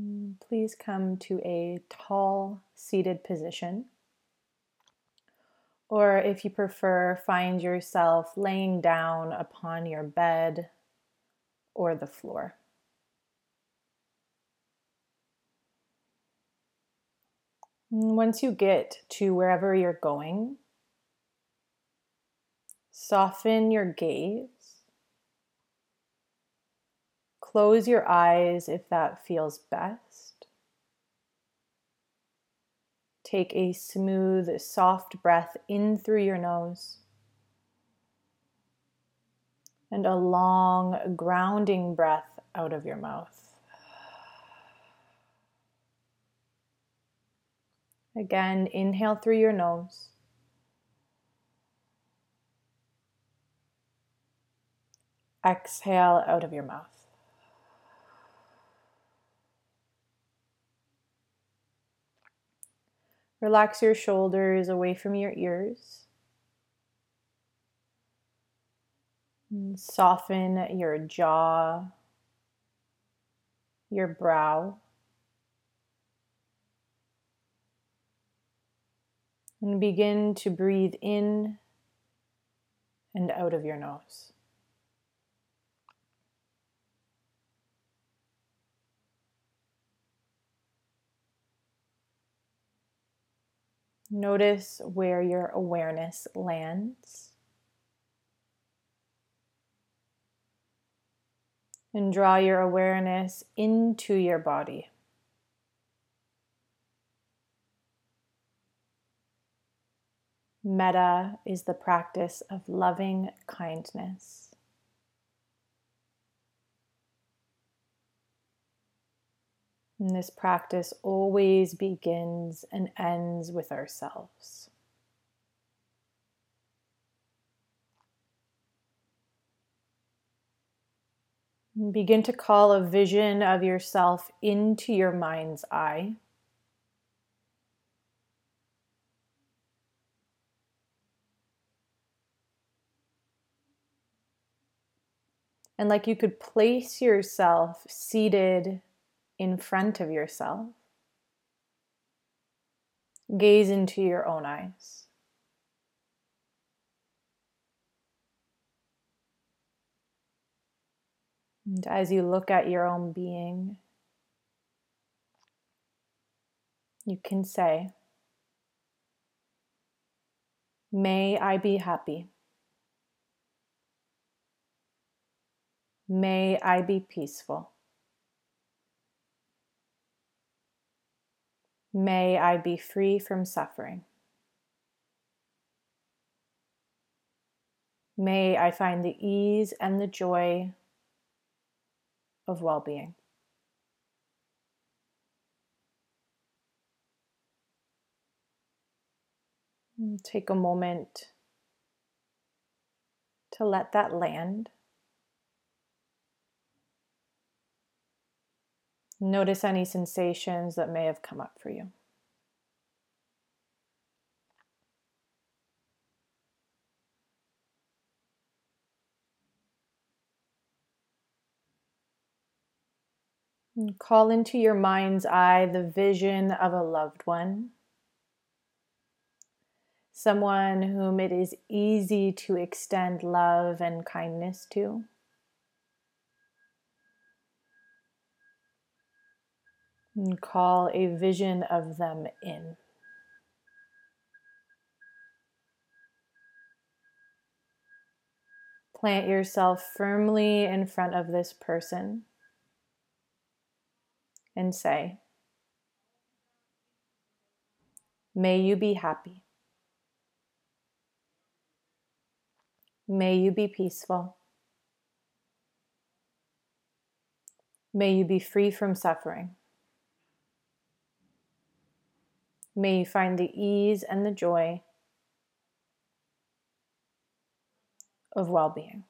Mm, please come to a tall seated position. Or if you prefer, find yourself laying down upon your bed or the floor. Once you get to wherever you're going, soften your gaze. Close your eyes if that feels best. Take a smooth, soft breath in through your nose and a long, grounding breath out of your mouth. Again, inhale through your nose. Exhale out of your mouth. Relax your shoulders away from your ears. And soften your jaw, your brow. And begin to breathe in and out of your nose. Notice where your awareness lands. And draw your awareness into your body. Metta is the practice of loving kindness. And this practice always begins and ends with ourselves. Begin to call a vision of yourself into your mind's eye. and like you could place yourself seated in front of yourself. Gaze into your own eyes. And as you look at your own being, you can say, May I be happy. May I be peaceful. May I be free from suffering. May I find the ease and the joy of well being. Take a moment to let that land. Notice any sensations that may have come up for you. And call into your mind's eye the vision of a loved one, someone whom it is easy to extend love and kindness to. And call a vision of them in. Plant yourself firmly in front of this person and say, May you be happy. May you be peaceful. May you be free from suffering. May you find the ease and the joy of well being.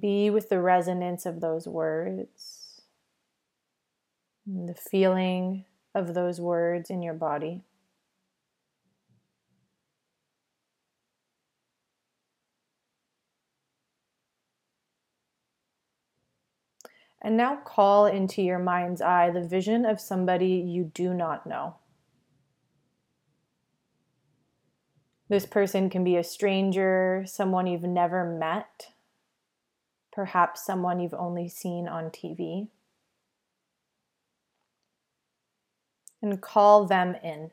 Be with the resonance of those words, the feeling of those words in your body. And now call into your mind's eye the vision of somebody you do not know. This person can be a stranger, someone you've never met, perhaps someone you've only seen on TV. And call them in.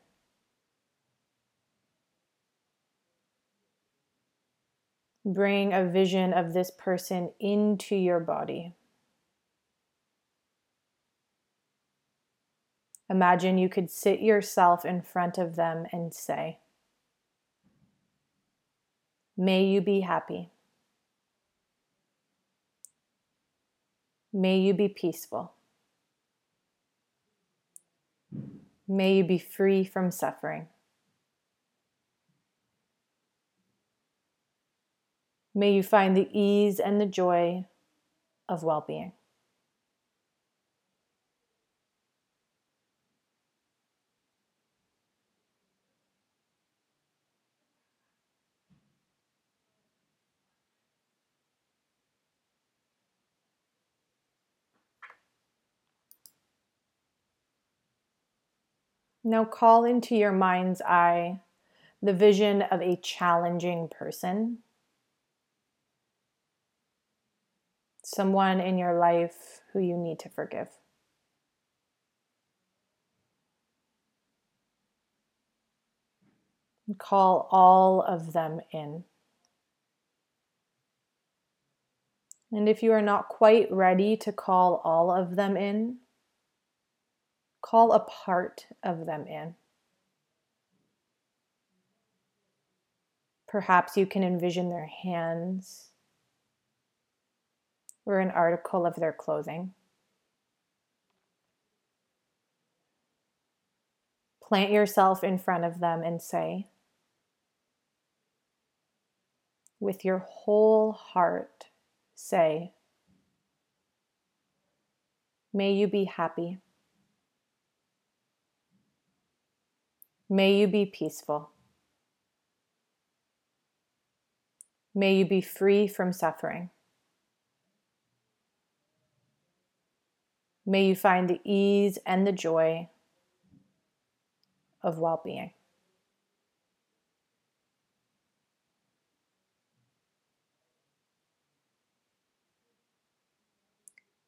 Bring a vision of this person into your body. Imagine you could sit yourself in front of them and say, May you be happy. May you be peaceful. May you be free from suffering. May you find the ease and the joy of well being. Now call into your mind's eye the vision of a challenging person. Someone in your life who you need to forgive. Call all of them in. And if you are not quite ready to call all of them in, Call a part of them in. Perhaps you can envision their hands or an article of their clothing. Plant yourself in front of them and say, with your whole heart, say, May you be happy. May you be peaceful. May you be free from suffering. May you find the ease and the joy of well being.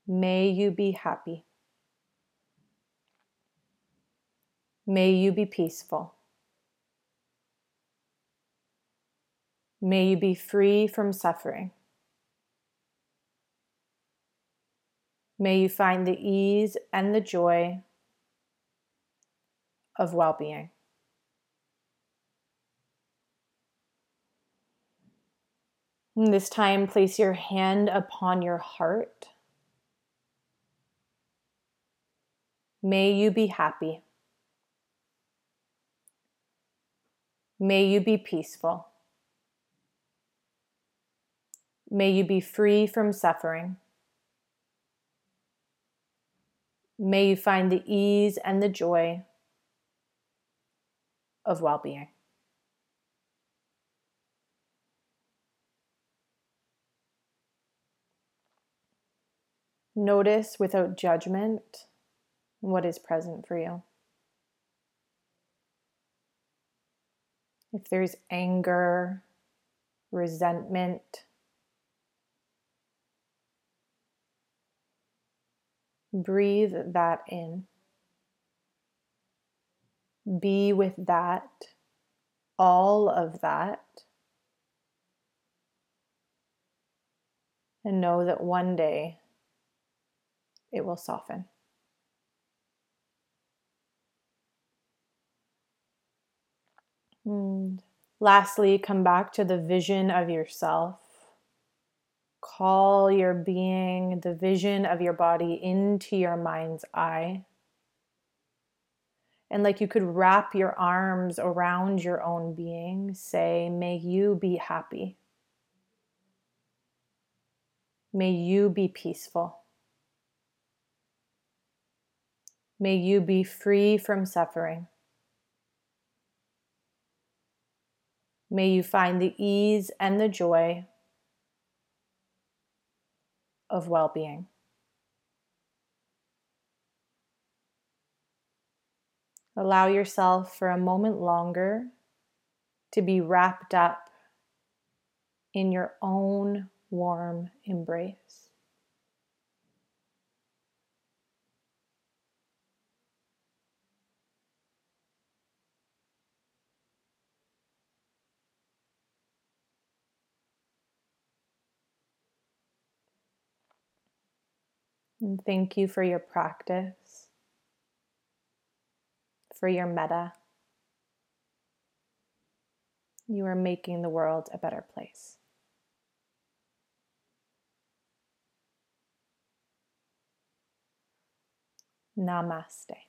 May you be happy. May you be peaceful. May you be free from suffering. May you find the ease and the joy of well being. This time, place your hand upon your heart. May you be happy. May you be peaceful. May you be free from suffering. May you find the ease and the joy of well being. Notice without judgment what is present for you. If there's anger, resentment, breathe that in. Be with that, all of that. And know that one day it will soften. And lastly, come back to the vision of yourself. Call your being, the vision of your body, into your mind's eye. And like you could wrap your arms around your own being, say, May you be happy. May you be peaceful. May you be free from suffering. May you find the ease and the joy of well being. Allow yourself for a moment longer to be wrapped up in your own warm embrace. And thank you for your practice, for your metta. You are making the world a better place. Namaste.